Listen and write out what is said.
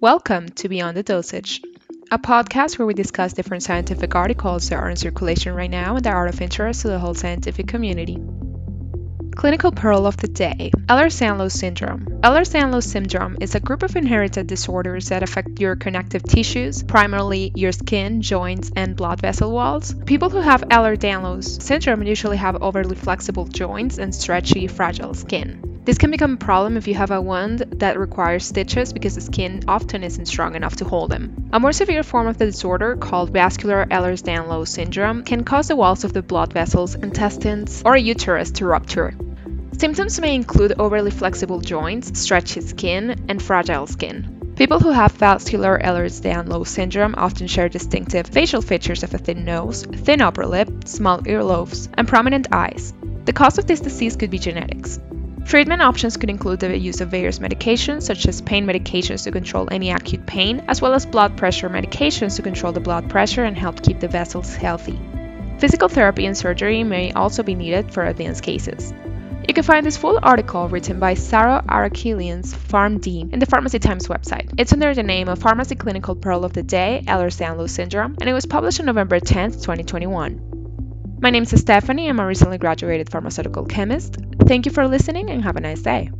Welcome to Beyond the Dosage, a podcast where we discuss different scientific articles that are in circulation right now and that are of interest to the whole scientific community. Clinical Pearl of the Day Ehlers-Danlos Syndrome. Ehlers-Danlos syndrome is a group of inherited disorders that affect your connective tissues, primarily your skin, joints, and blood vessel walls. People who have Ehlers-Danlos syndrome usually have overly flexible joints and stretchy, fragile skin. This can become a problem if you have a wound that requires stitches because the skin often isn't strong enough to hold them. A more severe form of the disorder, called vascular Ehlers-Danlos syndrome, can cause the walls of the blood vessels, intestines, or uterus to rupture. Symptoms may include overly flexible joints, stretchy skin, and fragile skin. People who have vascular Ehlers-Danlos syndrome often share distinctive facial features of a thin nose, thin upper lip, small earlobes, and prominent eyes. The cause of this disease could be genetics. Treatment options could include the use of various medications, such as pain medications to control any acute pain, as well as blood pressure medications to control the blood pressure and help keep the vessels healthy. Physical therapy and surgery may also be needed for advanced cases. You can find this full article written by Saro Arakelians, PharmD, in the Pharmacy Times website. It's under the name of Pharmacy Clinical Pearl of the Day, Ehlers-Danlos Syndrome, and it was published on November 10, 2021. My name is Stephanie. I'm a recently graduated pharmaceutical chemist. Thank you for listening and have a nice day.